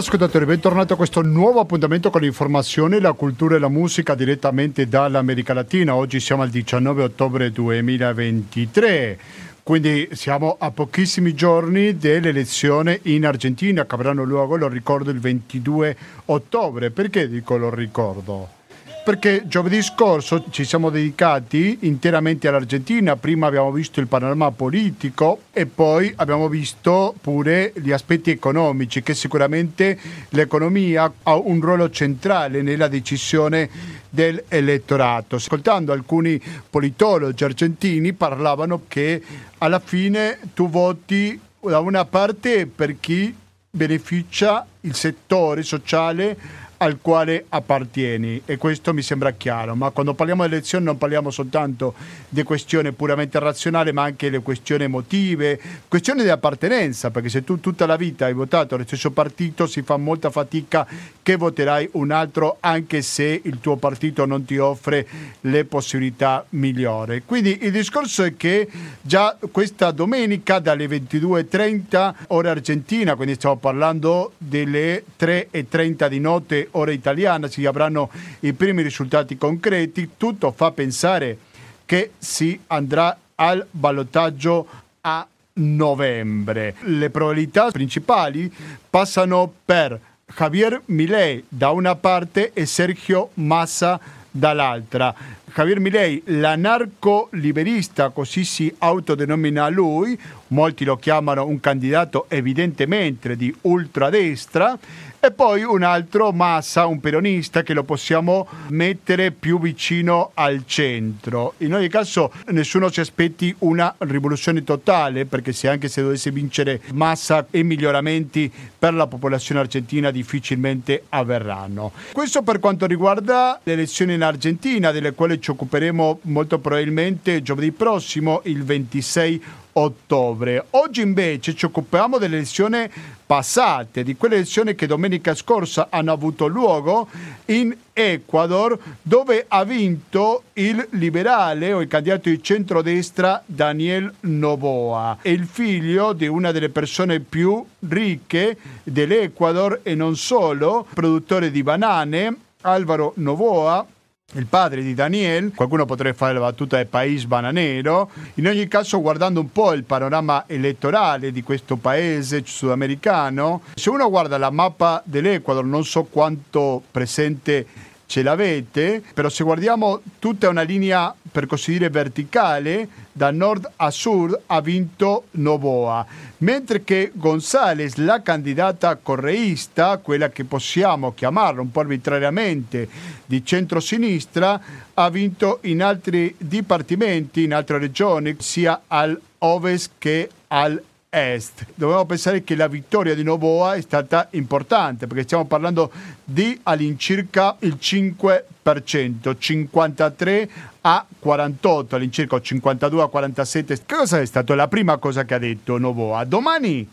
ascoltatori, bentornati a questo nuovo appuntamento con l'informazione, la cultura e la musica direttamente dall'America Latina. Oggi siamo al 19 ottobre 2023. Quindi siamo a pochissimi giorni dell'elezione in Argentina che avranno luogo, lo ricordo, il 22 ottobre. Perché dico lo ricordo? Perché giovedì scorso ci siamo dedicati interamente all'Argentina, prima abbiamo visto il panorama politico e poi abbiamo visto pure gli aspetti economici, che sicuramente l'economia ha un ruolo centrale nella decisione dell'elettorato. Ascoltando alcuni politologi argentini parlavano che alla fine tu voti da una parte per chi beneficia il settore sociale al quale appartieni e questo mi sembra chiaro, ma quando parliamo di elezioni non parliamo soltanto di questioni puramente razionali, ma anche di questioni emotive, questioni di appartenenza, perché se tu tutta la vita hai votato allo stesso partito si fa molta fatica che voterai un altro anche se il tuo partito non ti offre le possibilità migliori. Quindi il discorso è che già questa domenica dalle 22.30 ora argentina, quindi stiamo parlando delle 3.30 di notte ora italiana, si avranno i primi risultati concreti, tutto fa pensare che si andrà al ballottaggio a novembre. Le probabilità principali passano per Javier Milei da una parte e Sergio Massa dall'altra. Javier Milei, l'anarco-liberista, così si autodenomina lui, molti lo chiamano un candidato evidentemente di ultradestra, e poi un altro Massa, un peronista che lo possiamo mettere più vicino al centro. In ogni caso nessuno si aspetti una rivoluzione totale perché se anche se dovesse vincere Massa e miglioramenti per la popolazione argentina difficilmente avverranno. Questo per quanto riguarda le elezioni in Argentina delle quali ci occuperemo molto probabilmente giovedì prossimo il 26 ottobre. Oggi invece ci occupiamo delle elezioni passate, di quelle elezioni che domenica scorsa hanno avuto luogo in Ecuador, dove ha vinto il liberale o il candidato di centrodestra Daniel Novoa. Il figlio di una delle persone più ricche dell'Ecuador e non solo, produttore di banane, Alvaro Novoa il padre di Daniel, qualcuno potrebbe fare la battuta del paese bananero, in ogni caso guardando un po' il panorama elettorale di questo paese sudamericano, se uno guarda la mappa dell'Ecuador, non so quanto presente ce l'avete, però se guardiamo tutta una linea per così dire verticale, da nord a sud ha vinto Novoa, mentre che Gonzales, la candidata correista, quella che possiamo chiamarla un po' arbitrariamente di centro-sinistra, ha vinto in altri dipartimenti, in altre regioni, sia al ovest che al est. Dobbiamo pensare che la vittoria di Novoa è stata importante perché stiamo parlando di all'incirca il 5%, 53 a 48, all'incirca 52 a 47. Cosa è stata la prima cosa che ha detto Novoa? Domani,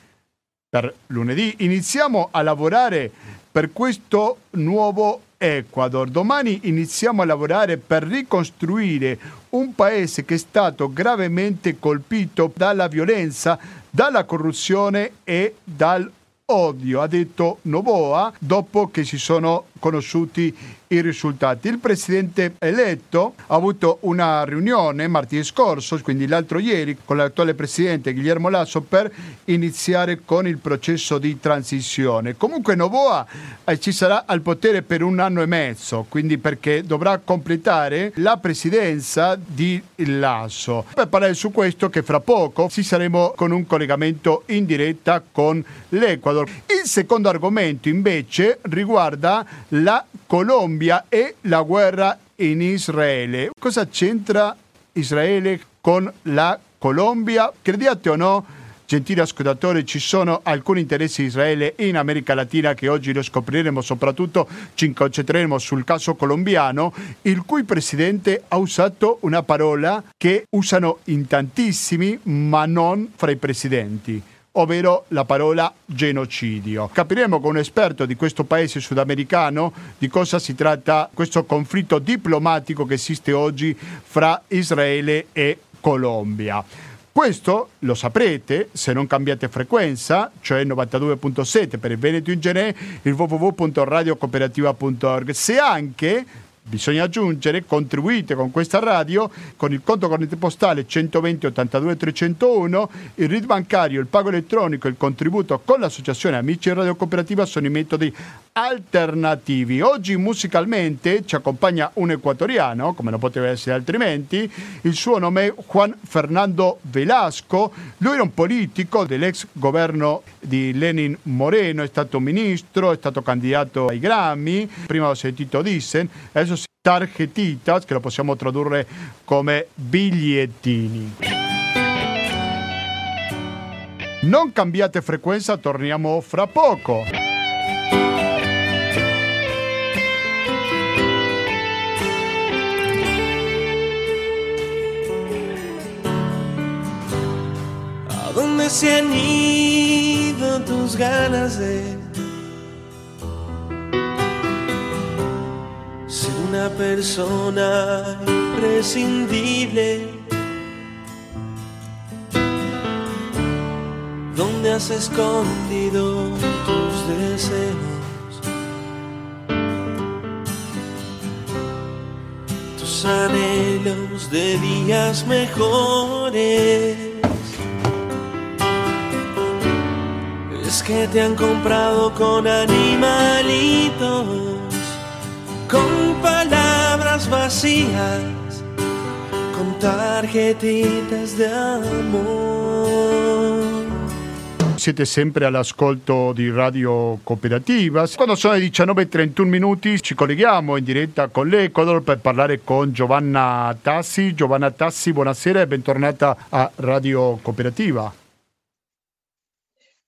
per lunedì, iniziamo a lavorare per questo nuovo Ecuador. Domani iniziamo a lavorare per ricostruire un paese che è stato gravemente colpito dalla violenza, dalla corruzione e dal odio, ha detto Novoa dopo che si sono conosciuti i risultati. Il presidente eletto ha avuto una riunione martedì scorso, quindi l'altro ieri, con l'attuale presidente Guillermo Lasso per iniziare con il processo di transizione. Comunque Novoa eh, ci sarà al potere per un anno e mezzo, quindi perché dovrà completare la presidenza di Lasso. Per parlare su questo che fra poco ci saremo con un collegamento in diretta con l'Ecuador. Il secondo argomento invece riguarda la Colombia e la guerra in Israele. Cosa c'entra Israele con la Colombia? Crediate o no, gentili ascoltatori, ci sono alcuni interessi di Israele in America Latina che oggi lo scopriremo, soprattutto ci concentreremo sul caso colombiano, il cui presidente ha usato una parola che usano in tantissimi, ma non fra i presidenti ovvero la parola genocidio. Capiremo con un esperto di questo paese sudamericano di cosa si tratta questo conflitto diplomatico che esiste oggi fra Israele e Colombia. Questo lo saprete se non cambiate frequenza, cioè 92.7 per il Veneto in genere, il www.radiocooperativa.org. Se anche Bisogna aggiungere, contribuite con questa radio con il conto corrente postale 120 82 301, il RID bancario, il pago elettronico, il contributo con l'associazione Amici Radio Cooperativa sono i metodi alternativi. Oggi musicalmente ci accompagna un equatoriano, come non poteva essere altrimenti, il suo nome è Juan Fernando Velasco, lui era un politico dell'ex governo di Lenin Moreno, è stato ministro, è stato candidato ai Grammy, prima ho sentito Dissen, adesso tarjetitas, che lo possiamo tradurre come bigliettini. Non cambiate frequenza, torniamo fra poco. ¿A dónde se han ido tus ganas de persona imprescindible. ¿Dónde has escondido tus deseos? Tus anhelos de días mejores. Es que te han comprado con animalitos vacías, con tarjetitas de amor. Siete sempre all'ascolto di Radio Cooperativa. Quando sono le 19.31 minuti ci colleghiamo in diretta con l'Ecuador per parlare con Giovanna Tassi. Giovanna Tassi, buonasera e bentornata a Radio Cooperativa.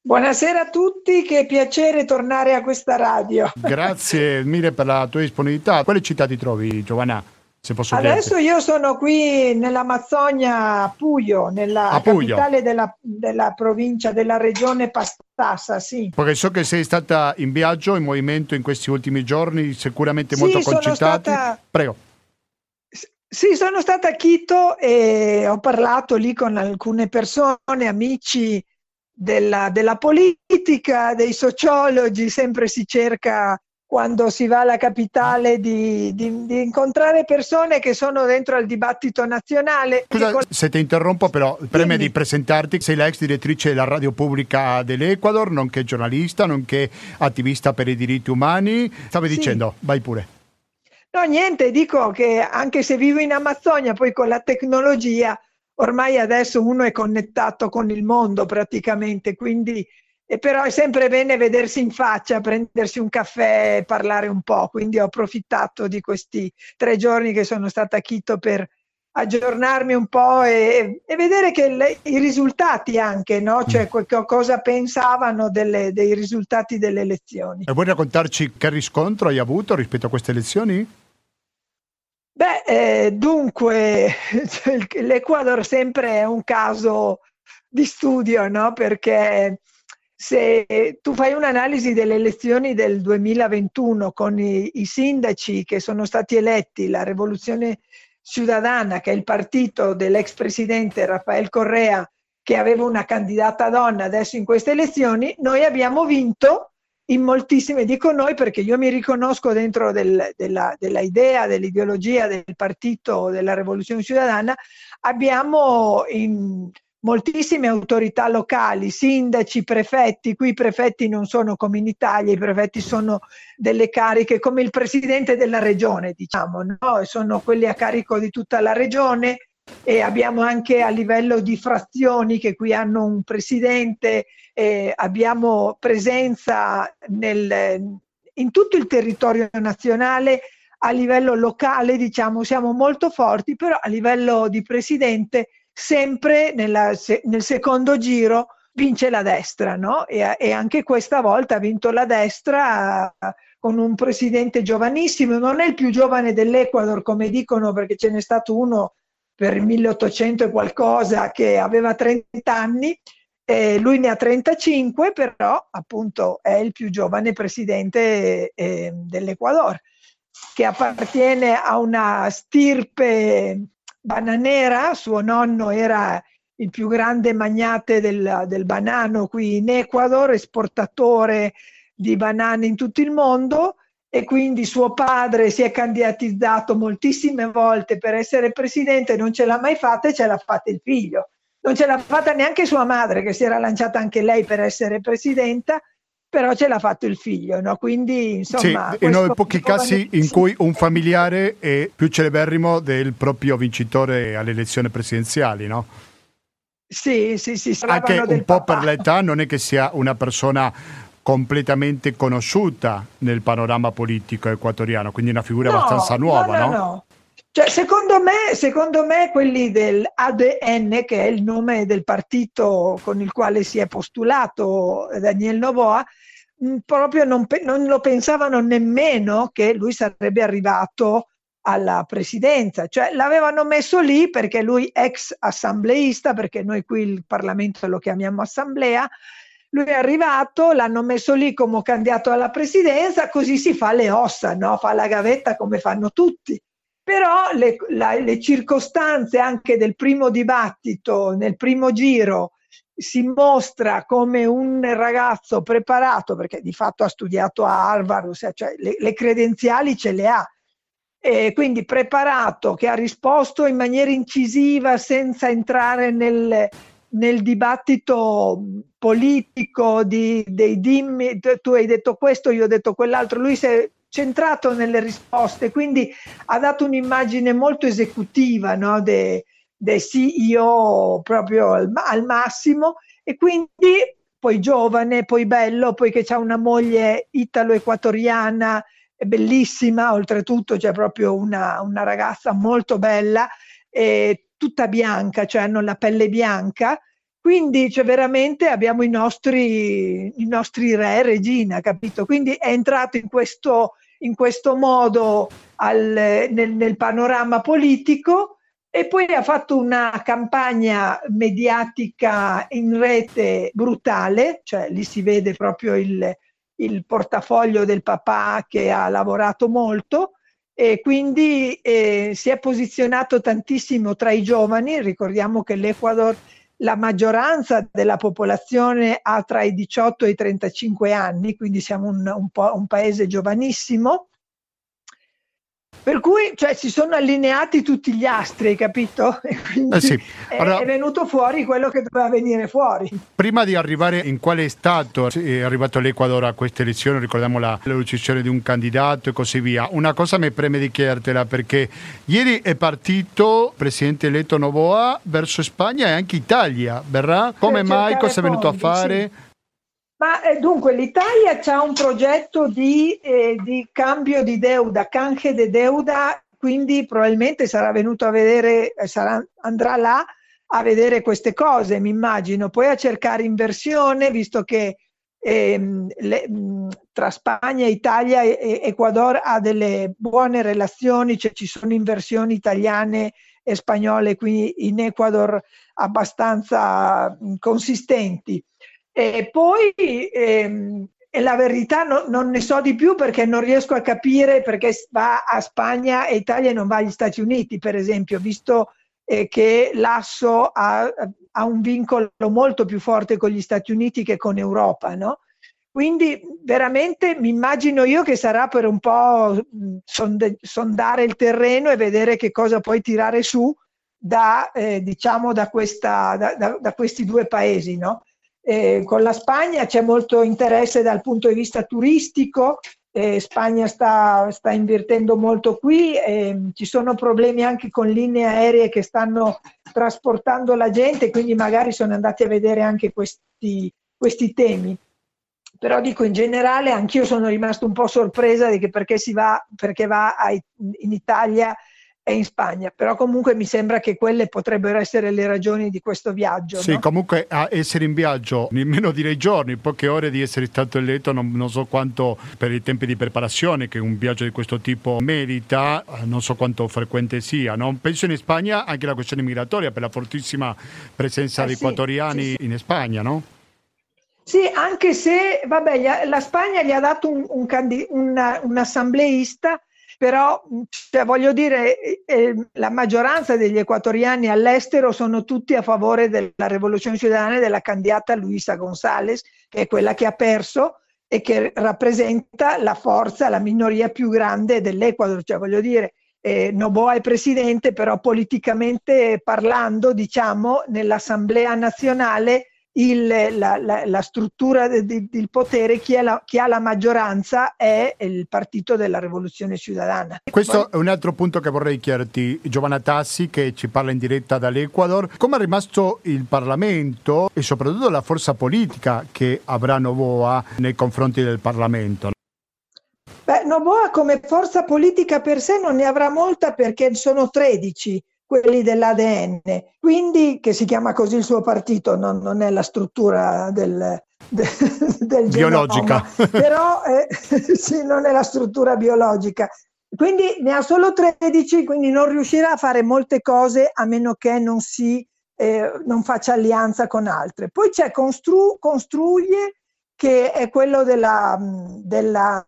Buonasera a tutti, che piacere tornare a questa radio. Grazie mille per la tua disponibilità. Quale città ti trovi, Giovanna? Se posso Adesso chiederti. io sono qui nell'Amazzonia a Puyo, nella a Puyo. capitale della, della, provincia, della regione Pastassa, sì. Perché so che sei stata in viaggio, in movimento in questi ultimi giorni, sicuramente sì, molto concitati. Stata... Prego. Sì, sono stata a Quito e ho parlato lì con alcune persone, amici della, della politica, dei sociologi, sempre si cerca quando si va alla capitale di, di, di, incontrare persone che sono dentro al dibattito nazionale. Scusa con... se ti interrompo però, preme di presentarti, sei la ex direttrice della radio pubblica dell'Ecuador, nonché giornalista, nonché attivista per i diritti umani. Stavi sì. dicendo, vai pure. No, niente, dico che anche se vivo in Amazzonia, poi con la tecnologia ormai adesso uno è connettato con il mondo praticamente, quindi e però è sempre bene vedersi in faccia, prendersi un caffè e parlare un po'. Quindi ho approfittato di questi tre giorni che sono stata a Quito per aggiornarmi un po' e, e vedere che le, i risultati anche, no? cioè mm. cosa pensavano delle, dei risultati delle elezioni. E vuoi raccontarci che riscontro hai avuto rispetto a queste elezioni? Beh, eh, dunque, l'Ecuador sempre è un caso di studio, no? Perché se tu fai un'analisi delle elezioni del 2021 con i, i sindaci che sono stati eletti, la Rivoluzione Ciudadana, che è il partito dell'ex presidente Rafael Correa, che aveva una candidata donna adesso in queste elezioni, noi abbiamo vinto in moltissime, dico noi perché io mi riconosco dentro del, della, della, idea, dell'ideologia del partito della rivoluzione cittadina, abbiamo in moltissime autorità locali, sindaci, prefetti, qui i prefetti non sono come in Italia, i prefetti sono delle cariche come il presidente della regione, diciamo, no? sono quelli a carico di tutta la regione e abbiamo anche a livello di frazioni che qui hanno un presidente, eh, abbiamo presenza nel, in tutto il territorio nazionale, a livello locale diciamo siamo molto forti, però a livello di presidente sempre nella, se, nel secondo giro vince la destra, no? E, e, anche questa volta ha vinto la destra con un presidente giovanissimo, non è il più giovane dell'Ecuador come dicono perché ce n'è stato uno per il 1800 e qualcosa che aveva 30 anni, eh, lui ne ha 35, però appunto è il più giovane presidente eh, dell'Ecuador, che appartiene a una stirpe bananera, suo nonno era il più grande magnate del, del banano qui in Ecuador, esportatore di banane in tutto il mondo e quindi suo padre si è candidatizzato moltissime volte per essere presidente, non ce l'ha mai fatta e ce l'ha fatta il figlio. Non ce l'ha fatta neanche sua madre, che si era lanciata anche lei per essere presidenta, però ce l'ha fatto il figlio, no? Quindi, insomma... Sì, dei pochi casi in cui un familiare è più celeberrimo del proprio vincitore alle elezioni presidenziali, no? Sì, sì, sì. Anche un po' papà. per l'età non è che sia una persona completamente conosciuta nel panorama politico equatoriano, quindi una figura no, abbastanza nuova, no? no? no. Cioè, secondo, me, secondo me quelli dell'ADN, che è il nome del partito con il quale si è postulato Daniel Novoa, proprio non, non lo pensavano nemmeno che lui sarebbe arrivato alla presidenza, cioè l'avevano messo lì perché lui ex assembleista, perché noi qui il Parlamento lo chiamiamo assemblea, lui è arrivato, l'hanno messo lì come candidato alla presidenza, così si fa le ossa, no? fa la gavetta come fanno tutti. Però le, la, le circostanze anche del primo dibattito, nel primo giro, si mostra come un ragazzo preparato, perché di fatto ha studiato a Harvard, cioè le, le credenziali ce le ha, e quindi preparato, che ha risposto in maniera incisiva senza entrare nel, nel dibattito politico di, dei dimmi, tu hai detto questo, io ho detto quell'altro, lui si è centrato nelle risposte, quindi ha dato un'immagine molto esecutiva no, dei de CEO proprio al, al, massimo e quindi poi giovane, poi bello, poi che ha una moglie italo-equatoriana bellissima, oltretutto c'è proprio una, una ragazza molto bella. E tutta bianca, cioè hanno la pelle bianca. Quindi cioè, veramente abbiamo i nostri, i nostri re, regina, capito? Quindi è entrato in questo, in questo modo al, nel, nel panorama politico e poi ha fatto una campagna mediatica in rete brutale, cioè lì si vede proprio il, il portafoglio del papà che ha lavorato molto e quindi eh, si è posizionato tantissimo tra i giovani, ricordiamo che l'Ecuador, la maggioranza della popolazione ha tra i 18 e i 35 anni, quindi siamo un, un, un paese giovanissimo per cui cioè, si sono allineati tutti gli astri, capito? E quindi eh sì. allora, è, venuto fuori quello che doveva venire fuori. Prima di arrivare in quale stato è arrivato l'Ecuador a queste elezioni, ricordiamo la, decisione di un candidato e così via. Una cosa mi preme di chiedertela perché ieri è partito il presidente eletto Novoa verso Spagna e anche Italia, verrà? Come mai? Cosa è venuto a fare? Sì. Ma eh, dunque l'Italia ha un progetto di, eh, di, cambio di deuda, canje de deuda, quindi probabilmente sarà venuto a vedere, eh, sarà, andrà là a vedere queste cose, mi immagino, poi a cercare inversione, visto che ehm, le, tra Spagna, Italia e Ecuador ha delle buone relazioni, cioè ci sono inversioni italiane e spagnole qui in Ecuador abbastanza consistenti. E poi ehm, e la verità no, non ne so di più perché non riesco a capire perché va a Spagna e Italia e non va agli Stati Uniti, per esempio, visto eh, che l'Asso ha, ha, un vincolo molto più forte con gli Stati Uniti che con Europa, no? Quindi veramente mi immagino io che sarà per un po' sonde, sondare il terreno e vedere che cosa puoi tirare su da, eh, diciamo, da, questa, da, da, da questi due paesi, no? Eh, con la Spagna c'è molto interesse dal punto di vista turistico, eh, Spagna sta, sta, invertendo molto qui, eh, ci sono problemi anche con linee aeree che stanno trasportando la gente, quindi magari sono andati a vedere anche questi, questi temi. Però dico in generale, anch'io sono rimasto un po' sorpresa perché va, perché va a, in Italia è in Spagna, però comunque mi sembra che quelle potrebbero essere le ragioni di questo viaggio. Sì, no? comunque a essere in viaggio nemmeno direi giorni, poche ore di essere stato eletto, non, non, so quanto per i tempi di preparazione che un viaggio di questo tipo merita, non so quanto frequente sia. No? Penso in Spagna anche la questione migratoria per la fortissima presenza eh, di sì, equatoriani sì, sì. in Spagna, no? Sì, anche se vabbè, la Spagna gli ha dato un, un, un, un assembleista però cioè, voglio dire, eh, la maggioranza degli equatoriani all'estero sono tutti a favore della rivoluzione ciudadana e della candidata Luisa González, che è quella che ha perso e che rappresenta la forza, la minoria più grande dell'Equador, cioè voglio dire, eh, Noboa è presidente, però politicamente parlando, diciamo, nell'Assemblea nazionale il, la, la, la, struttura del potere, chi, la, chi, ha la maggioranza è il partito della rivoluzione ciudadana. Questo Poi... è un altro punto che vorrei chiederti, Giovanna Tassi, che ci parla in diretta dall'Ecuador. Come è rimasto il Parlamento e soprattutto la forza politica che avrà Novoa nei confronti del Parlamento? Beh, Novoa come forza politica per sé non ne avrà molta perché sono 13 quelli dell'ADN, quindi che si chiama così il suo partito, non, non è la struttura del, de, del biologica, genoma, però eh, sì, non è la struttura biologica. Quindi ne ha solo 13, quindi non riuscirà a fare molte cose a meno che non, si, eh, non faccia alleanza con altre. Poi c'è Constru, Construye, che è quello della, della,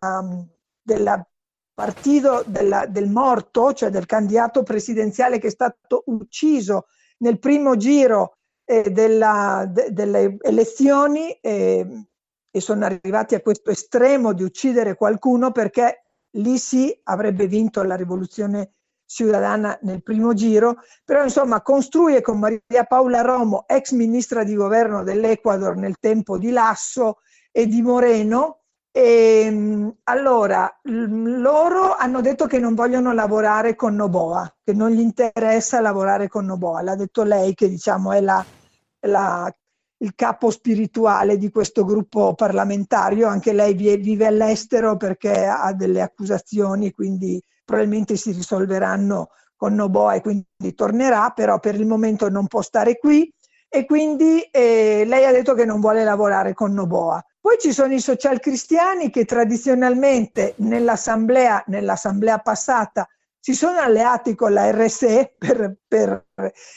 della partito della, del morto, cioè del candidato presidenziale che è stato ucciso nel primo giro eh, della, de, delle elezioni eh, e sono arrivati a questo estremo di uccidere qualcuno perché lì sì avrebbe vinto la rivoluzione ciudadana nel primo giro, però insomma costruye con Maria Paola Romo, ex ministra di governo dell'Ecuador nel tempo di Lasso e di Moreno, e, ehm, allora, loro hanno detto che non vogliono lavorare con Noboa, che non gli interessa lavorare con Noboa. L'ha detto lei, che diciamo è la, la, il capo spirituale di questo gruppo parlamentario. Anche lei vive all'estero perché ha delle accusazioni, quindi probabilmente si risolveranno con Noboa e quindi tornerà, però per il momento non può stare qui. E quindi eh, lei ha detto che non vuole lavorare con Noboa. Poi ci sono i social cristiani che tradizionalmente nell'assemblea, nell'assemblea passata si sono alleati con la RSE per, per,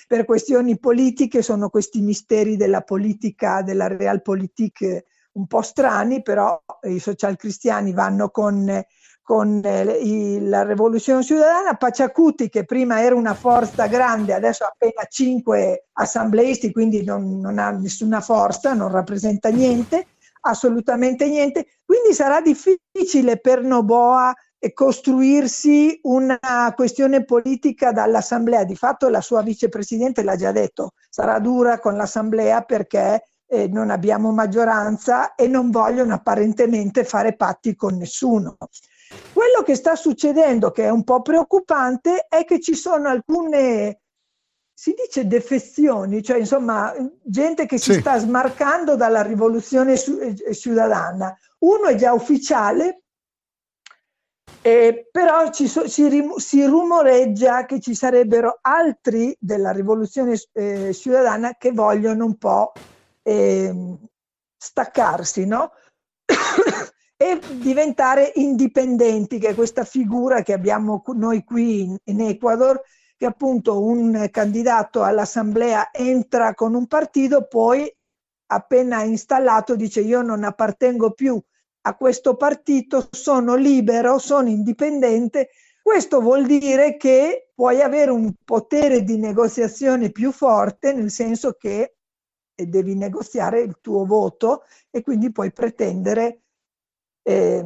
per, questioni politiche, sono questi misteri della politica, della realpolitik un po' strani, però i social cristiani vanno con, con eh, la rivoluzione ciudadana, Paciacuti che prima era una forza grande, adesso ha appena cinque assembleisti, quindi non, non ha nessuna forza, non rappresenta niente, assolutamente niente. Quindi sarà difficile per Noboa costruirsi una questione politica dall'Assemblea. Di fatto la sua vicepresidente l'ha già detto, sarà dura con l'Assemblea perché eh, non abbiamo maggioranza e non vogliono apparentemente fare patti con nessuno. Quello che sta succedendo, che è un po' preoccupante, è che ci sono alcune si dice defezioni, cioè insomma gente che si sì. sta smarcando dalla rivoluzione eh, ciudadana. Uno è già ufficiale, eh, però ci so, si, si, rumoreggia che ci sarebbero altri della rivoluzione eh, ciudadana che vogliono un po' eh, staccarsi, no? e diventare indipendenti, che è questa figura che abbiamo noi qui in, in Ecuador, che appunto un candidato all'assemblea entra con un partito, poi appena installato dice io non appartengo più a questo partito, sono libero, sono indipendente. Questo vuol dire che puoi avere un potere di negoziazione più forte, nel senso che devi negoziare il tuo voto e quindi puoi pretendere eh,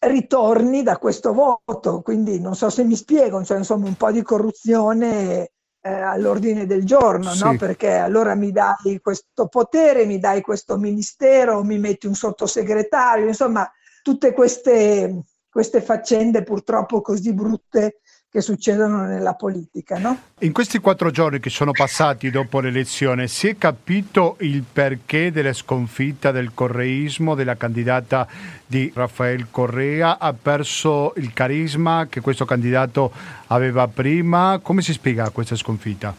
ritorni da questo voto. Quindi non so se mi spiego, cioè, insomma un po' di corruzione eh, all'ordine del giorno, sì. no? perché allora mi dai questo potere, mi dai questo ministero, mi metti un sottosegretario, insomma tutte queste, queste faccende purtroppo così brutte che succedono nella politica. No? In questi quattro giorni che sono passati dopo l'elezione si è capito il perché della sconfitta del correismo della candidata di Rafael Correa? Ha perso il carisma che questo candidato aveva prima? Come si spiega questa sconfitta?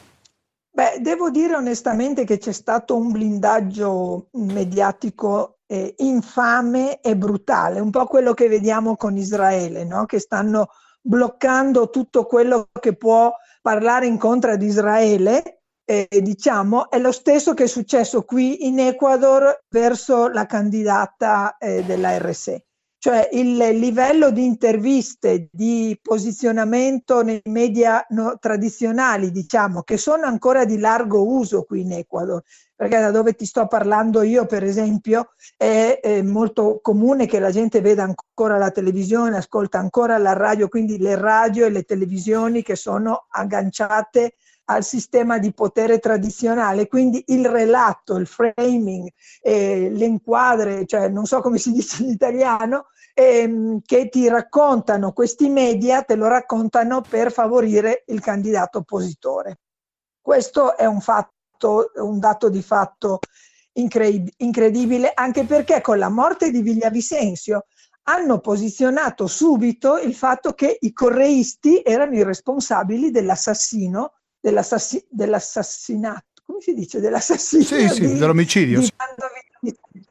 Beh, devo dire onestamente che c'è stato un blindaggio mediatico eh, infame e brutale, un po' quello che vediamo con Israele, no? che stanno bloccando tutto quello che può parlare in contra di Israele, eh, diciamo, è lo stesso che è successo qui in Ecuador verso la candidata eh, della RSE. Cioè il livello di interviste, di posizionamento nei media no, tradizionali, diciamo, che sono ancora di largo uso qui in Ecuador, perché da dove ti sto parlando io, per esempio, è, è molto comune che la gente veda ancora la televisione, ascolta ancora la radio, quindi le radio e le televisioni che sono agganciate al sistema di potere tradizionale, quindi il relato, il framing, eh, l'inquadre, cioè non so come si dice in italiano, ehm, che ti raccontano questi media, te lo raccontano per favorire il candidato oppositore. Questo è un fatto, un dato di fatto incredibile, anche perché con la morte di Villavisenzio hanno posizionato subito il fatto che i correisti erano i responsabili dell'assassino dell'assassi- dell'assassinato, come si dice? Dell'assassinio sì, sì, dell'omicidio. Di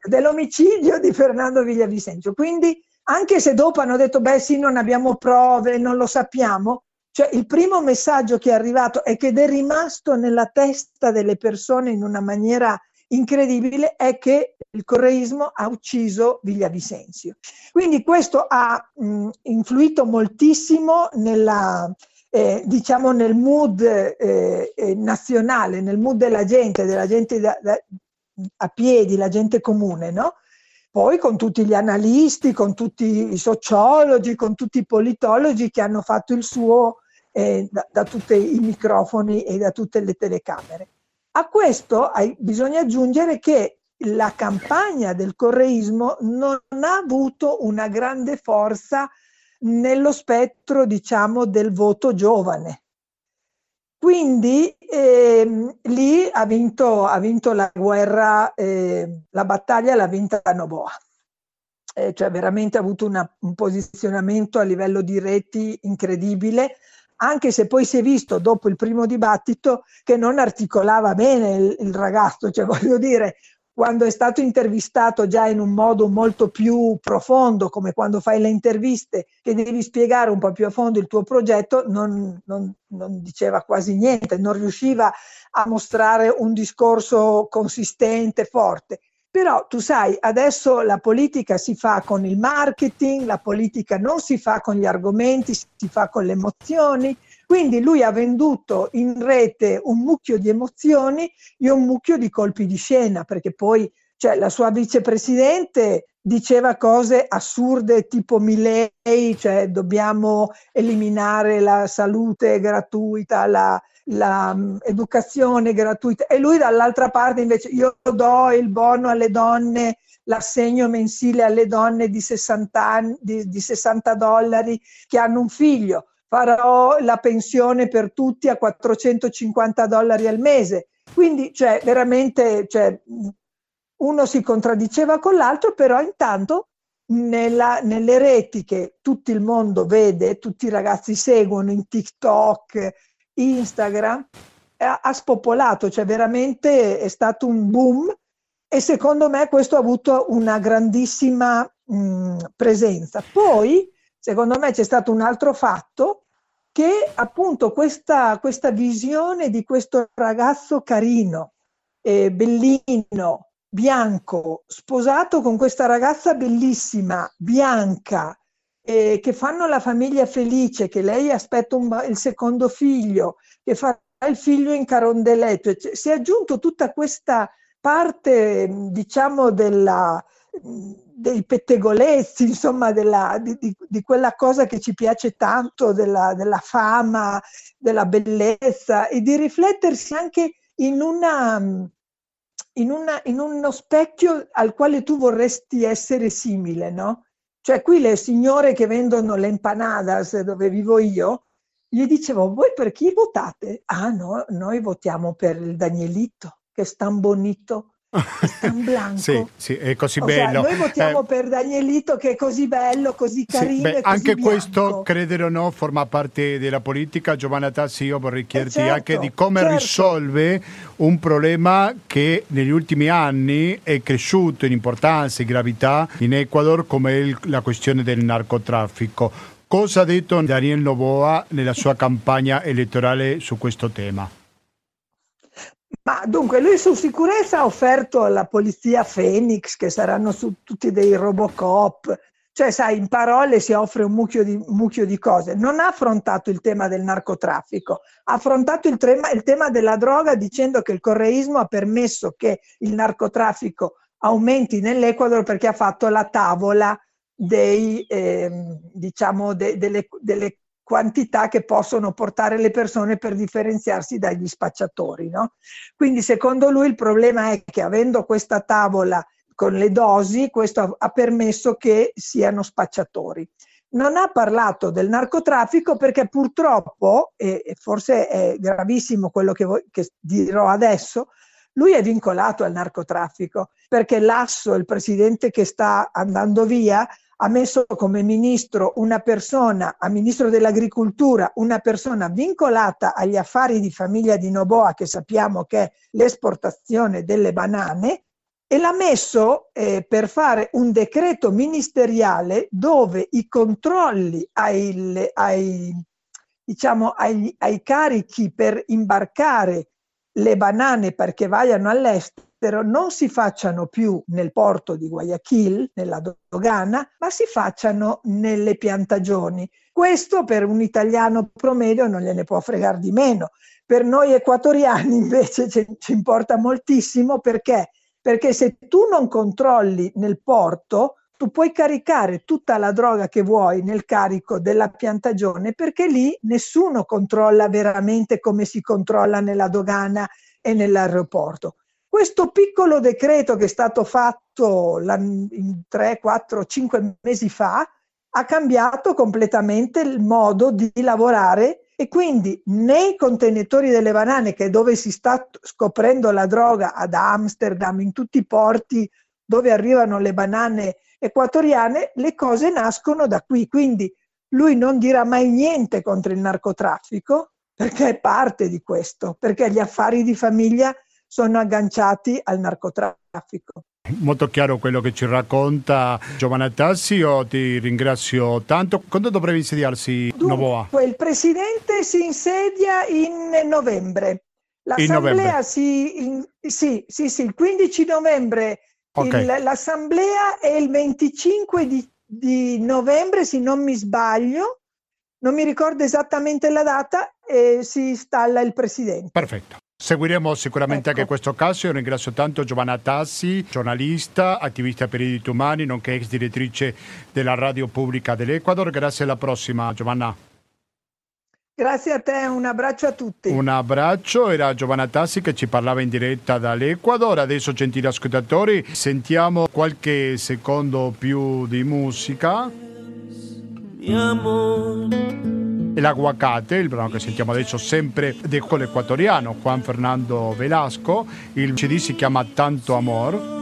dell'omicidio di Fernando Villavicencio. Quindi, anche se dopo hanno detto, beh sì, non abbiamo prove, non lo sappiamo, cioè il primo messaggio che è arrivato e che è rimasto nella testa delle persone in una maniera incredibile è che il correismo ha ucciso Villavicencio. Quindi questo ha mh, influito moltissimo nella, eh, diciamo nel mood eh, eh, nazionale, nel mood della gente, della gente da, da, a piedi, la gente comune, no? Poi con tutti gli analisti, con tutti i sociologi, con tutti i politologi che hanno fatto il suo eh, da, da tutti i microfoni e da tutte le telecamere. A questo hai, bisogna aggiungere che la campagna del correismo non ha avuto una grande forza nello spettro, diciamo, del voto giovane. Quindi ehm, lì ha vinto, ha vinto, la guerra, eh, la battaglia l'ha vinta Noboa. Eh, cioè veramente ha avuto una, un posizionamento a livello di reti incredibile, anche se poi si è visto dopo il primo dibattito che non articolava bene il, il ragazzo, cioè voglio dire, quando è stato intervistato già in un modo molto più profondo, come quando fai le interviste, che devi spiegare un po' più a fondo il tuo progetto, non, non, non diceva quasi niente, non riusciva a mostrare un discorso consistente, forte. Però tu sai, adesso la politica si fa con il marketing, la politica non si fa con gli argomenti, si fa con le emozioni, quindi lui ha venduto in rete un mucchio di emozioni e un mucchio di colpi di scena, perché poi cioè, la sua vicepresidente diceva cose assurde tipo Milei, cioè dobbiamo eliminare la salute gratuita, l'educazione mm, gratuita e lui dall'altra parte invece io do il bono alle donne l'assegno mensile alle donne di 60, anni, di, di 60 dollari che hanno un figlio farò la pensione per tutti a 450 dollari al mese. Quindi, cioè, veramente, cioè, uno si contraddiceva con l'altro, però intanto nella, nelle reti che tutto il mondo vede, tutti i ragazzi seguono in TikTok, Instagram, ha spopolato, cioè veramente è stato un boom e secondo me questo ha avuto una grandissima mh, presenza. Poi, secondo me, c'è stato un altro fatto che appunto questa, questa visione di questo ragazzo carino, eh, bellino, bianco, sposato con questa ragazza bellissima, bianca, eh, che fanno la famiglia felice, che lei aspetta un, il secondo figlio, che fa il figlio in carondeletto. Cioè, si è aggiunto tutta questa parte, diciamo, della, dei pettegolezzi, insomma, della, di, di, di, quella cosa che ci piace tanto, della, della, fama, della bellezza e di riflettersi anche in, una, in, una, in uno specchio al quale tu vorresti essere simile, no? Cioè qui le signore che vendono le empanadas dove vivo io, gli dicevo, voi per chi votate? Ah no, noi votiamo per il Danielito, che è tan bonito sì, sì, è così o bello. Sea, noi votiamo eh, per Danielito che è così bello, così carino. Sì, beh, anche bianco. questo, credere o no, forma parte della politica. Giovanna Tassi, io vorrei chiederti eh certo, anche di come certo. risolve un problema che negli ultimi anni è cresciuto in importanza e gravità in Ecuador, come il, la questione del narcotraffico. Cosa ha detto Daniel Novoa nella sua campagna elettorale su questo tema? Ma dunque, lui su sicurezza ha offerto alla polizia Phoenix, che saranno tutti dei Robocop, Cioè, sai, in parole si offre un mucchio di, mucchio di cose. Non ha affrontato il tema del narcotraffico, ha affrontato il tema, il tema della droga dicendo che il correismo ha permesso che il narcotraffico aumenti nell'Ecuador perché ha fatto la tavola dei, eh, diciamo de, delle, delle, quantità che possono portare le persone per differenziarsi dagli spacciatori. No? Quindi secondo lui il problema è che avendo questa tavola con le dosi, questo ha permesso che siano spacciatori. Non ha parlato del narcotraffico perché purtroppo, e forse è gravissimo quello che, voi, che dirò adesso, lui è vincolato al narcotraffico perché Lasso, il presidente che sta andando via, ha messo come ministro una persona, a ministro dell'agricoltura, una persona vincolata agli affari di famiglia di Noboa, che sappiamo che è l'esportazione delle banane, e l'ha messo eh, per fare un decreto ministeriale dove i controlli ai, ai, diciamo, ai, ai carichi per imbarcare le banane perché vayano all'estero non si facciano più nel porto di Guayaquil, nella dogana, ma si facciano nelle piantagioni. Questo per un italiano promedio non gliene può fregare di meno. Per noi equatoriani invece ci importa moltissimo perché perché se tu non controlli nel porto, tu puoi caricare tutta la droga che vuoi nel carico della piantagione perché lì nessuno controlla veramente come si controlla nella dogana e nell'aeroporto. Questo piccolo decreto che è stato fatto in 3, 4, 5 mesi fa ha cambiato completamente il modo di lavorare e quindi nei contenitori delle banane, che è dove si sta scoprendo la droga ad Amsterdam, in tutti i porti dove arrivano le banane equatoriane, le cose nascono da qui. Quindi lui non dirà mai niente contro il narcotraffico perché è parte di questo, perché gli affari di famiglia sono agganciati al narcotraffico. Molto chiaro quello che ci racconta Giovanna Tassi, io ti ringrazio tanto. Quando dovrebbe insediarsi Dunque, Novoa? Il presidente si insedia in novembre. L'assemblea in novembre. Si, in, sì, sì, sì, il 15 novembre okay. il, l'assemblea è il 25 di, di novembre, se non mi sbaglio, non mi ricordo esattamente la data, e si installa il presidente. Perfetto. Seguiremo sicuramente ecco. anche questo caso. Io ringrazio tanto Giovanna Tassi, giornalista, attivista per i diritti umani, nonché ex direttrice della radio pubblica dell'Ecuador. Grazie alla prossima, Giovanna. Grazie a te, un abbraccio a tutti. Un abbraccio, era Giovanna Tassi che ci parlava in diretta dall'Ecuador. Adesso, gentili ascoltatori, sentiamo qualche secondo più di musica. Mi amore el aguacate, il brano che sentiamo adesso sempre del colo equatoriano, Juan Fernando Velasco, il CD si chiama Tanto Amor.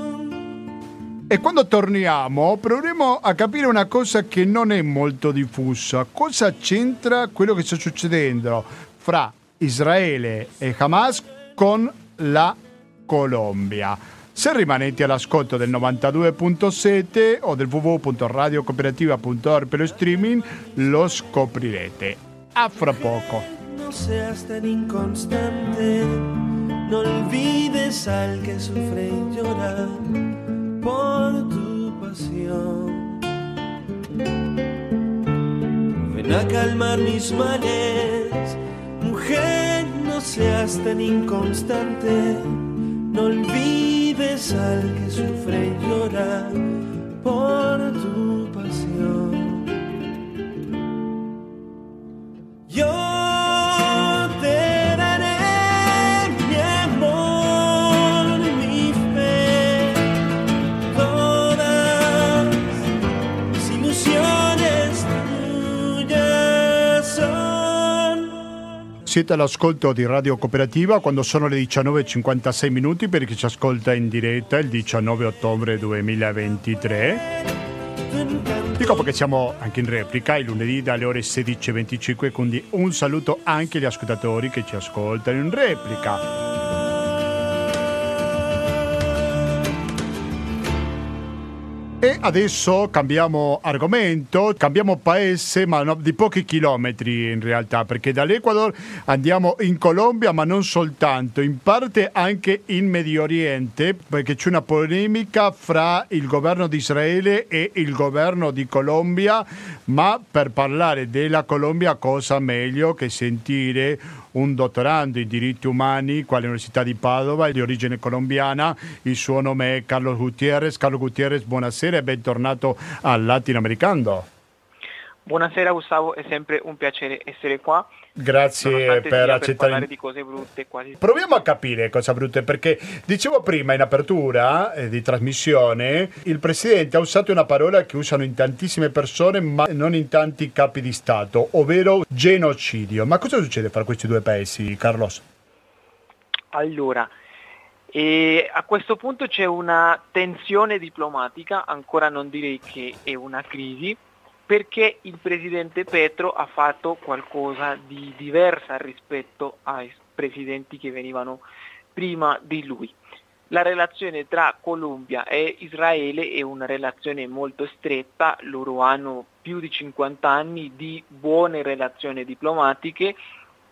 E quando torniamo proveremo a capire una cosa che non è molto diffusa, cosa c'entra quello che sta succedendo fra Israele e Hamas con la Colombia. Se rimanete all'ascolto del 92.7 o del www.radiocooperativa.org per lo streaming, lo scoprirete. A poco. No seas tan inconstante, no olvides al que sufre y llora por tu pasión. Ven a calmar mis males, mujer, no seas tan inconstante, no olvides al que sufre y llora por tu pasión. Yo Siete all'ascolto di Radio Cooperativa quando sono le 19.56 minuti per chi ci ascolta in diretta il 19 ottobre 2023. Dico perché siamo anche in replica il lunedì dalle ore 16.25, quindi un saluto anche agli ascoltatori che ci ascoltano in replica. Adesso cambiamo argomento, cambiamo paese, ma no, di pochi chilometri in realtà, perché dall'Ecuador andiamo in Colombia, ma non soltanto, in parte anche in Medio Oriente, perché c'è una polemica fra il governo di Israele e il governo di Colombia, ma per parlare della Colombia cosa meglio che sentire un dottorando in diritti umani qua all'Università di Padova, di origine colombiana. Il suo nome è Carlos Gutierrez. Carlos Gutierrez, buonasera bentornato al Latinoamericano. Buonasera Gustavo, è sempre un piacere essere qua. Grazie per accettare. Parlare di cose brutte quasi. Proviamo a capire cosa brutte, perché dicevo prima in apertura eh, di trasmissione, il presidente ha usato una parola che usano in tantissime persone, ma non in tanti capi di Stato, ovvero genocidio. Ma cosa succede fra questi due paesi, Carlos? Allora, e a questo punto c'è una tensione diplomatica, ancora non direi che è una crisi, perché il presidente Petro ha fatto qualcosa di diversa rispetto ai presidenti che venivano prima di lui. La relazione tra Colombia e Israele è una relazione molto stretta, loro hanno più di 50 anni di buone relazioni diplomatiche,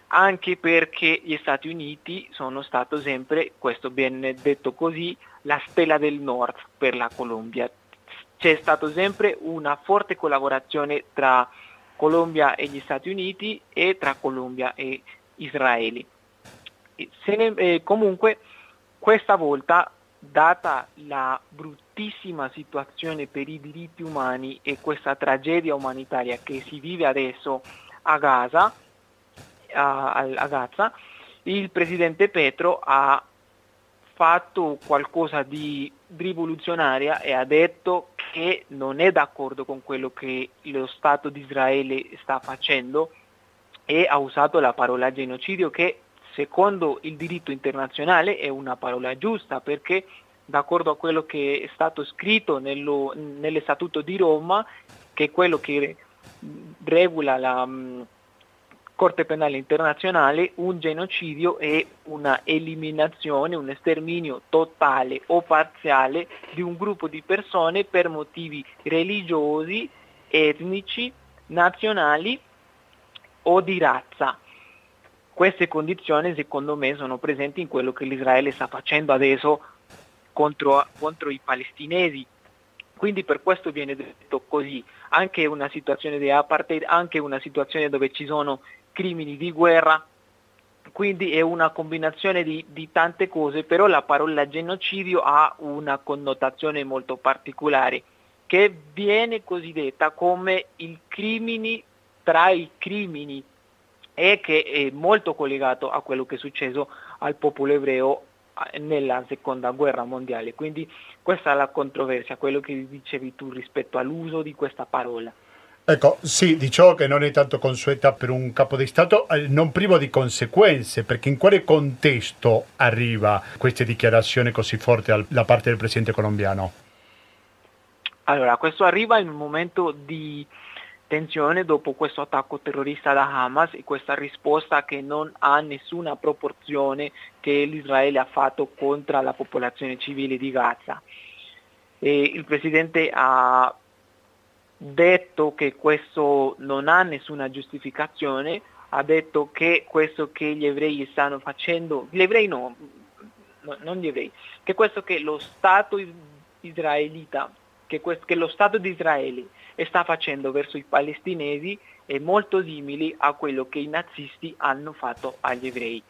anche perché gli Stati Uniti sono stati sempre, questo viene detto così, la stella del nord per la Colombia c'è stata sempre una forte collaborazione tra Colombia e gli Stati Uniti e tra Colombia e Israele. Ne, eh, comunque questa volta, data la bruttissima situazione per i diritti umani e questa tragedia umanitaria che si vive adesso a Gaza, a, a Gaza il presidente Petro ha fatto qualcosa di rivoluzionaria e ha detto che non è d'accordo con quello che lo Stato di Israele sta facendo e ha usato la parola genocidio che secondo il diritto internazionale è una parola giusta perché d'accordo a quello che è stato scritto nello, nell'Estatuto di Roma, che è quello che regola la, Corte Penale Internazionale un genocidio è una eliminazione, un esterminio totale o parziale di un gruppo di persone per motivi religiosi, etnici, nazionali o di razza. Queste condizioni secondo me sono presenti in quello che l'Israele sta facendo adesso contro, contro i palestinesi. Quindi per questo viene detto così, anche una situazione di apartheid, anche una situazione dove ci sono crimini di guerra, quindi è una combinazione di, di, tante cose, però la parola genocidio ha una connotazione molto particolare, che viene cosiddetta come il crimini tra i crimini e che è molto collegato a quello che è successo al popolo ebreo nella seconda guerra mondiale. Quindi questa è la controversia, quello che dicevi tu rispetto all'uso di questa parola. Ecco, sì, diciamo che non è tanto consueta per un capo di Stato, eh, non privo di conseguenze, perché in quale contesto arriva questa dichiarazione così forte da parte del presidente colombiano? Allora, questo arriva in un momento di tensione dopo questo attacco terrorista da Hamas e questa risposta che non ha nessuna proporzione che l'Israele ha fatto contro la popolazione civile di Gaza. E il presidente ha detto che questo non ha nessuna giustificazione, ha detto che questo che gli ebrei stanno facendo, gli ebrei no, no non gli ebrei, che questo che lo Stato israelita, che, questo, che lo Stato di Israele sta facendo verso i palestinesi è molto simile a quello che i nazisti hanno fatto agli ebrei.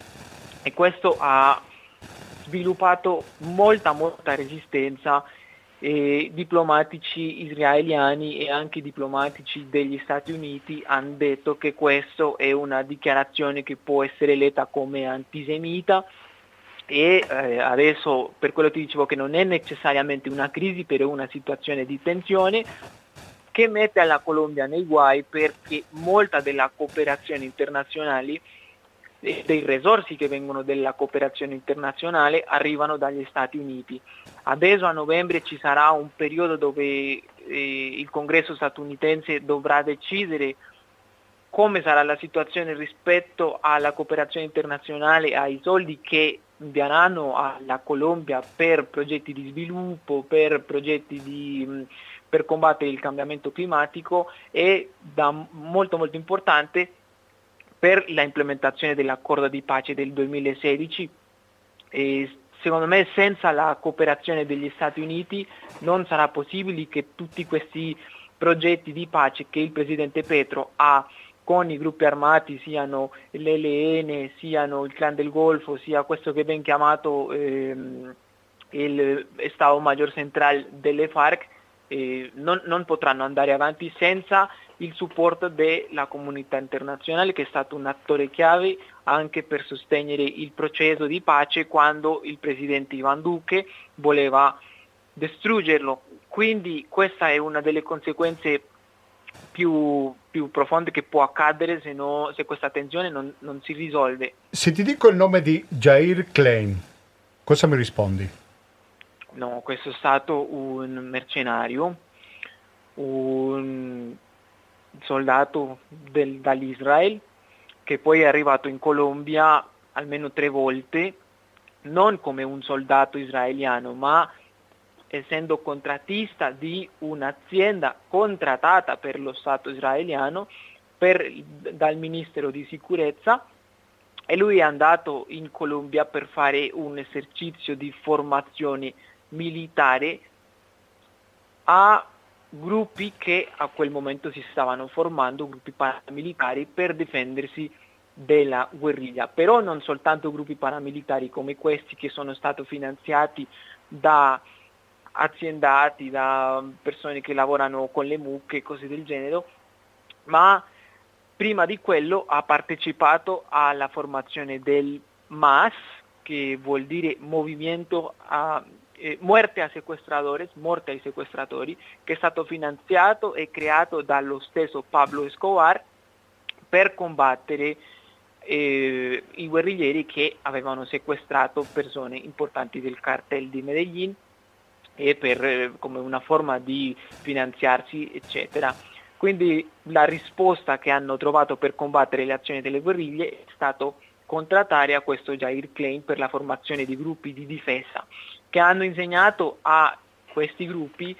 E questo ha sviluppato molta, molta resistenza eh, diplomatici israeliani e anche diplomatici degli Stati Uniti hanno detto che questa è una dichiarazione che può essere letta come antisemita e eh, adesso per quello che dicevo che non è necessariamente una crisi, però una situazione di tensione che mette la Colombia nei guai perché molta della cooperazione internazionale dei risorsi che vengono dalla cooperazione internazionale arrivano dagli Stati Uniti. Adesso a novembre ci sarà un periodo dove eh, il congresso statunitense dovrà decidere come sarà la situazione rispetto alla cooperazione internazionale, ai soldi che daranno alla Colombia per progetti di sviluppo, per progetti di, per combattere il cambiamento climatico è da molto molto importante per la implementazione dell'accordo di pace del 2016 e secondo me senza la cooperazione degli Stati Uniti non sarà possibile che tutti questi progetti di pace che il presidente Petro ha con i gruppi armati, siano l'LN, siano il clan del Golfo, sia questo che ben chiamato ehm, il Stato Maggior Central delle FARC, eh, non, non, potranno andare avanti senza il supporto della comunità internazionale che è stato un attore chiave anche per sostenere il processo di pace quando il presidente Ivan Duque voleva distruggerlo. Quindi questa è una delle conseguenze più, più profonde che può accadere se, no, se questa tensione non, non si risolve. Se ti dico il nome di Jair Klein, cosa mi rispondi? No, questo è stato un mercenario, un soldato del, dall'Israele che poi è arrivato in Colombia almeno tre volte, non come un soldato israeliano, ma essendo contrattista di un'azienda contrattata per lo Stato israeliano per, dal Ministero di Sicurezza e lui è andato in Colombia per fare un esercizio di formazione militare a gruppi che a quel momento si stavano formando, gruppi paramilitari per difendersi della guerriglia, però non soltanto gruppi paramilitari come questi che sono stati finanziati da aziendati, da persone che lavorano con le mucche e cose del genere, ma prima di quello ha partecipato alla formazione del MAS, che vuol dire Movimento eh, Muerte a Sequestradores, Morte ai Sequestratori, che è stato finanziato e creato dallo stesso Pablo Escobar per combattere eh, i guerriglieri che avevano sequestrato persone importanti del cartel di Medellin e per, eh, come una forma di finanziarsi, eccetera. Quindi la risposta che hanno trovato per combattere le azioni delle guerriglie è stato contrattare a questo Jair Claim per la formazione di gruppi di difesa che hanno insegnato a questi gruppi,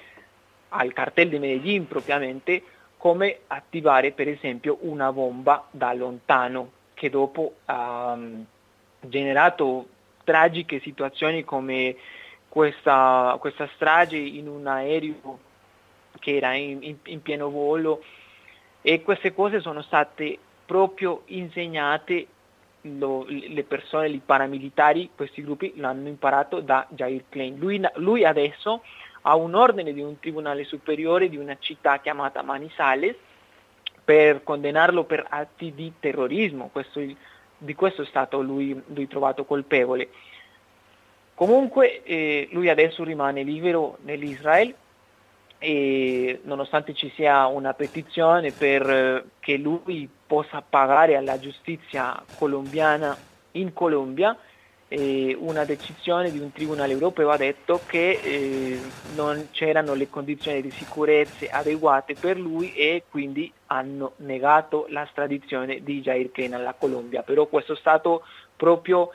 al cartel di Medellin propriamente, come attivare per esempio una bomba da lontano, che dopo ha um, generato tragiche situazioni come questa, questa, strage in un aereo che era in, in, in pieno volo. E queste cose sono state proprio insegnate lo, le persone, i paramilitari, questi gruppi l'hanno imparato da Jair Klein. Lui, lui, adesso ha un ordine di un tribunale superiore di una città chiamata Manizales per condannarlo per atti di terrorismo, questo, di questo è stato lui, lui trovato colpevole. Comunque eh, lui adesso rimane libero nell'Israele e nonostante ci sia una petizione per eh, che lui possa pagare alla giustizia colombiana in Colombia, eh, una decisione di un tribunale europeo ha detto che eh, non c'erano le condizioni di sicurezza adeguate per lui e quindi hanno negato l'estradizione di Jair Kane alla Colombia. Però questo è stato proprio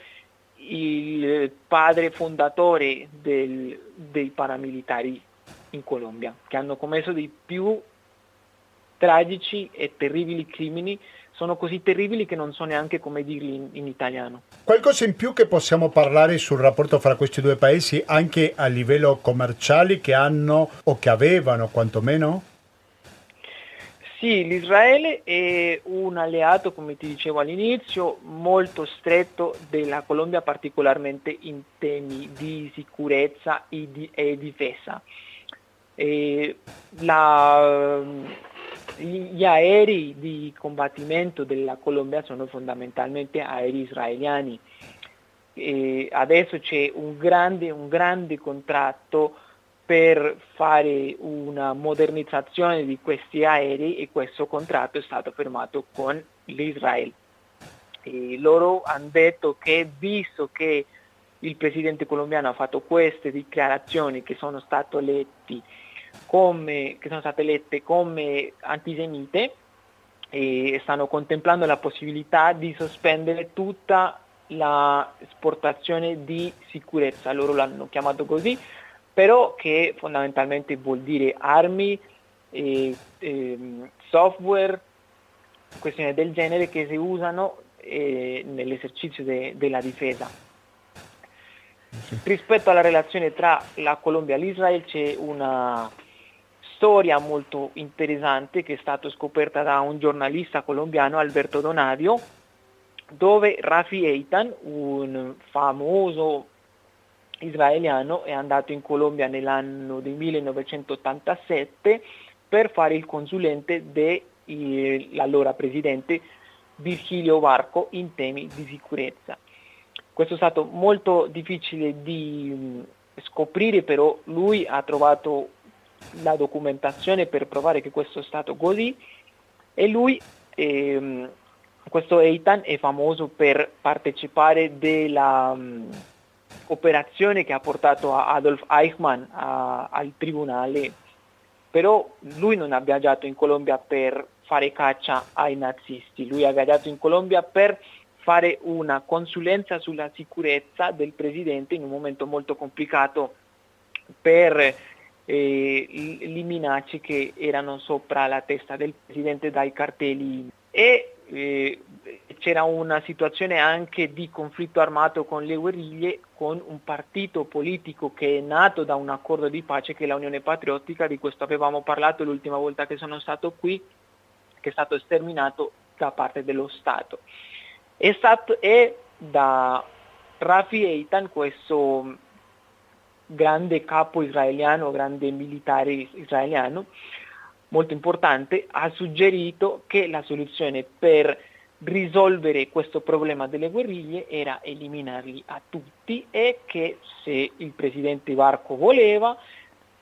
il padre fondatore del, dei paramilitari in Colombia, che hanno commesso dei più tragici e terribili crimini, sono così terribili che non so neanche come dirli in, in, italiano. Qualcosa in più che possiamo parlare sul rapporto fra questi due paesi anche a livello commerciale che hanno o che avevano quantomeno? Sì, l'Israele è un alleato, come ti dicevo all'inizio, molto stretto della Colombia, particolarmente in temi di sicurezza e, di, e difesa. E la, gli aerei di combattimento della Colombia sono fondamentalmente aerei israeliani. E adesso c'è un grande, un grande contratto per fare una modernizzazione di questi aerei e questo contratto è stato firmato con l'Israele. E loro hanno detto che visto che il presidente colombiano ha fatto queste dichiarazioni che sono state letti come, che sono state lette come antisemite e stanno contemplando la possibilità di sospendere tutta la esportazione di sicurezza, loro l'hanno chiamato così, però che fondamentalmente vuol dire armi, e, e, software, questioni del genere che si usano eh, nell'esercizio de, della difesa. Rispetto alla relazione tra la Colombia e l'Israele c'è una storia molto interessante che è stata scoperta da un giornalista colombiano, Alberto Donadio, dove Rafi Eitan, un famoso israeliano, è andato in Colombia nell'anno del 1987 per fare il consulente dell'allora presidente Virgilio Varco in temi di sicurezza. Questo è stato molto difficile di scoprire, però lui ha trovato la documentazione per provare che questo è stato così. E lui, ehm, questo Eitan è famoso per partecipare della um, operazione che ha portato Adolf Eichmann a, al tribunale, però lui non ha viaggiato in Colombia per fare caccia ai nazisti, lui ha viaggiato in Colombia per fare una consulenza sulla sicurezza del presidente in un momento molto complicato per eh, le minacce che erano sopra la testa del presidente dai cartelli e eh, c'era una situazione anche di conflitto armato con le guerriglie con un partito politico che è nato da un accordo di pace che è la Unione Patriottica, di questo avevamo parlato l'ultima volta che sono stato qui, che è stato sterminato da parte dello Stato. È, stato, è da Rafi Eitan questo grande capo israeliano, grande militare israeliano, molto importante, ha suggerito che la soluzione per risolvere questo problema delle guerriglie era eliminarli a tutti e che se il presidente Varco voleva,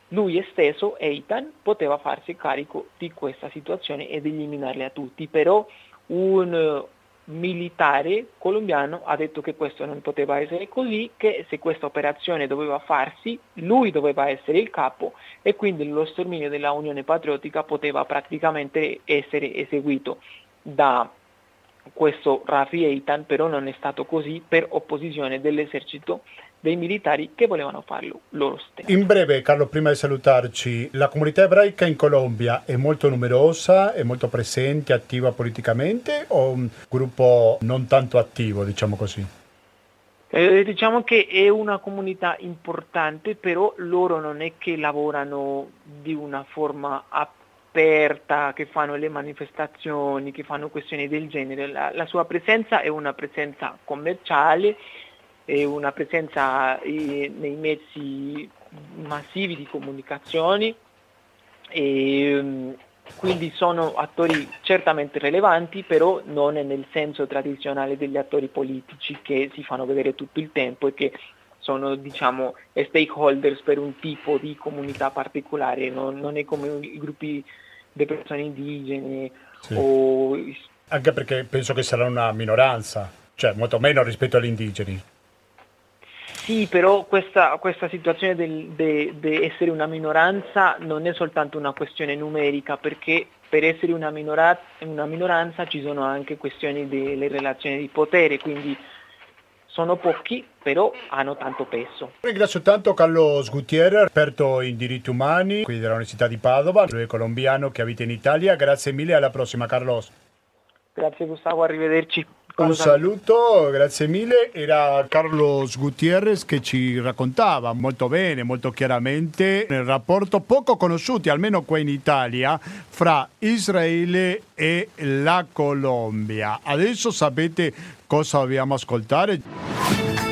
lui stesso, Eitan, poteva farsi carico di questa situazione ed eliminarli a tutti, però un militare colombiano ha detto che questo non poteva essere così, che se questa operazione doveva farsi, lui doveva essere il capo e quindi lo sterminio della Unione Patriottica poteva praticamente essere eseguito da questo Rafi Eitan, però non è stato così per opposizione dell'esercito dei militari che volevano farlo loro stessi. In breve, Carlo, prima di salutarci, la comunità ebraica in Colombia è molto numerosa, è molto presente, attiva politicamente o un gruppo non tanto attivo, diciamo così? Eh, diciamo che è una comunità importante, però loro non è che lavorano di una forma aperta, che fanno le manifestazioni, che fanno questioni del genere. La, la sua presenza è una presenza commerciale e una presenza nei mezzi massivi di comunicazione e mm, quindi sono attori certamente rilevanti, però non nel senso tradizionale degli attori politici che si fanno vedere tutto il tempo e che sono diciamo stakeholders per un tipo di comunità particolare, non, non è come i gruppi di persone indigene sì. o... Anche perché penso che sarà una minoranza, cioè molto meno rispetto agli indigeni. Sì, però questa, questa situazione di essere una minoranza non è soltanto una questione numerica, perché per essere una, minora, una minoranza ci sono anche questioni delle relazioni di potere, quindi sono pochi, però hanno tanto peso. Ringrazio tanto Carlos Gutierrez, esperto in diritti umani qui dell'Università di Padova, lui è colombiano che abita in Italia. Grazie mille, alla prossima Carlos. Grazie Gustavo, arrivederci. Un saluto, grazie mille. Era Carlos Gutierrez che ci raccontava molto bene, molto chiaramente il rapporto poco conosciuto, almeno qua in Italia, fra Israele e la Colombia. Adesso sapete cosa dobbiamo ascoltare?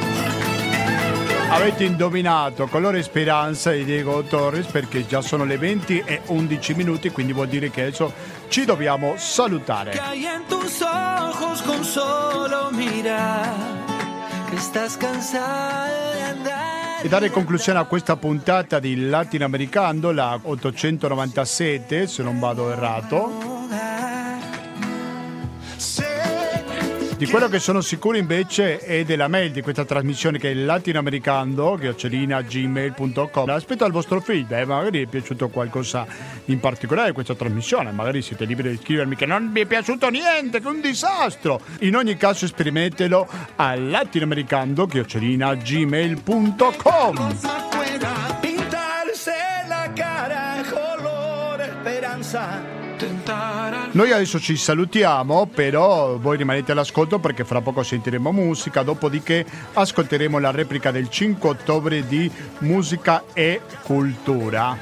Avete indovinato colore speranza di Diego Torres perché già sono le 20 e 11 minuti, quindi vuol dire che adesso ci dobbiamo salutare. E dare conclusione a questa puntata di Latinoamericano, la 897, se non vado errato. Di quello che sono sicuro invece è della mail di questa trasmissione che è latinoamericano, gmail.com. Aspetto al vostro feedback, magari è piaciuto qualcosa in particolare questa trasmissione, magari siete liberi di scrivermi che non vi è piaciuto niente, che è un disastro. In ogni caso sperimentelo a latinoamericano, gmail.com. Noi adesso ci salutiamo, però voi rimanete all'ascolto perché fra poco sentiremo musica, dopodiché ascolteremo la replica del 5 ottobre di Musica e Cultura.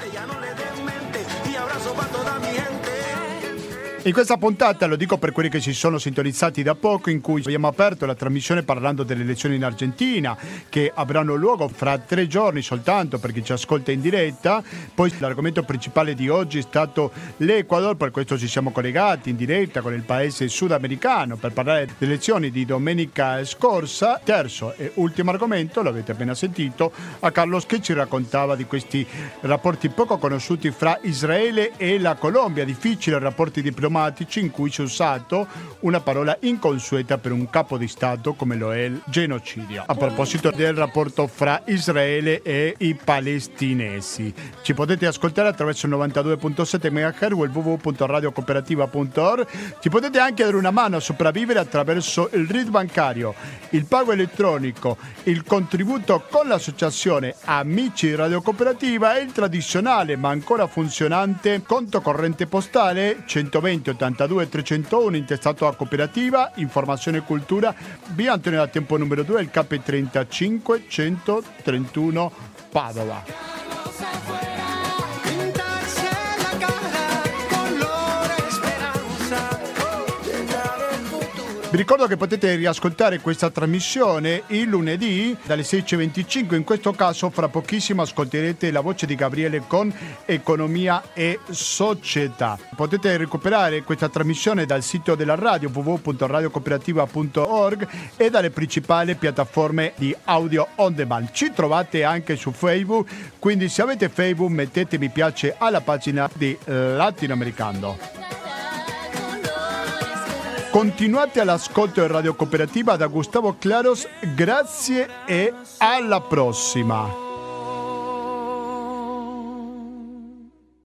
In questa puntata, lo dico per quelli che si sono sintonizzati da poco, in cui abbiamo aperto la trasmissione parlando delle elezioni in Argentina, che avranno luogo fra tre giorni soltanto per chi ci ascolta in diretta. Poi l'argomento principale di oggi è stato l'Ecuador, per questo ci siamo collegati in diretta con il paese sudamericano per parlare delle elezioni di domenica scorsa. Terzo e ultimo argomento, l'avete appena sentito, a Carlos che ci raccontava di questi rapporti poco conosciuti fra Israele e la Colombia, difficili rapporti diplomatici diplomatici in cui si è usato una parola inconsueta per un capo di Stato come lo è il genocidio. A proposito del rapporto fra Israele e i palestinesi. Ci potete ascoltare attraverso il 92.7 MHz o il www.radiocooperativa.org. Ci potete anche dare una mano a sopravvivere attraverso il RID bancario, il pago elettronico, il contributo con l'associazione Amici Radio Cooperativa e il tradizionale ma ancora funzionante conto corrente postale 120 82 301 intestato a cooperativa, informazione e cultura, via Antonio da Tempo numero 2, il KP35 131 Padova. Vi ricordo che potete riascoltare questa trasmissione il lunedì dalle 16.25, in questo caso fra pochissimo ascolterete la voce di Gabriele con Economia e Società. Potete recuperare questa trasmissione dal sito della radio www.radiocooperativa.org e dalle principali piattaforme di audio on demand. Ci trovate anche su Facebook, quindi se avete Facebook mettete mi piace alla pagina di Latinoamericano. Continuate all'ascolto in Radio Cooperativa da Gustavo Claros, grazie e alla prossima.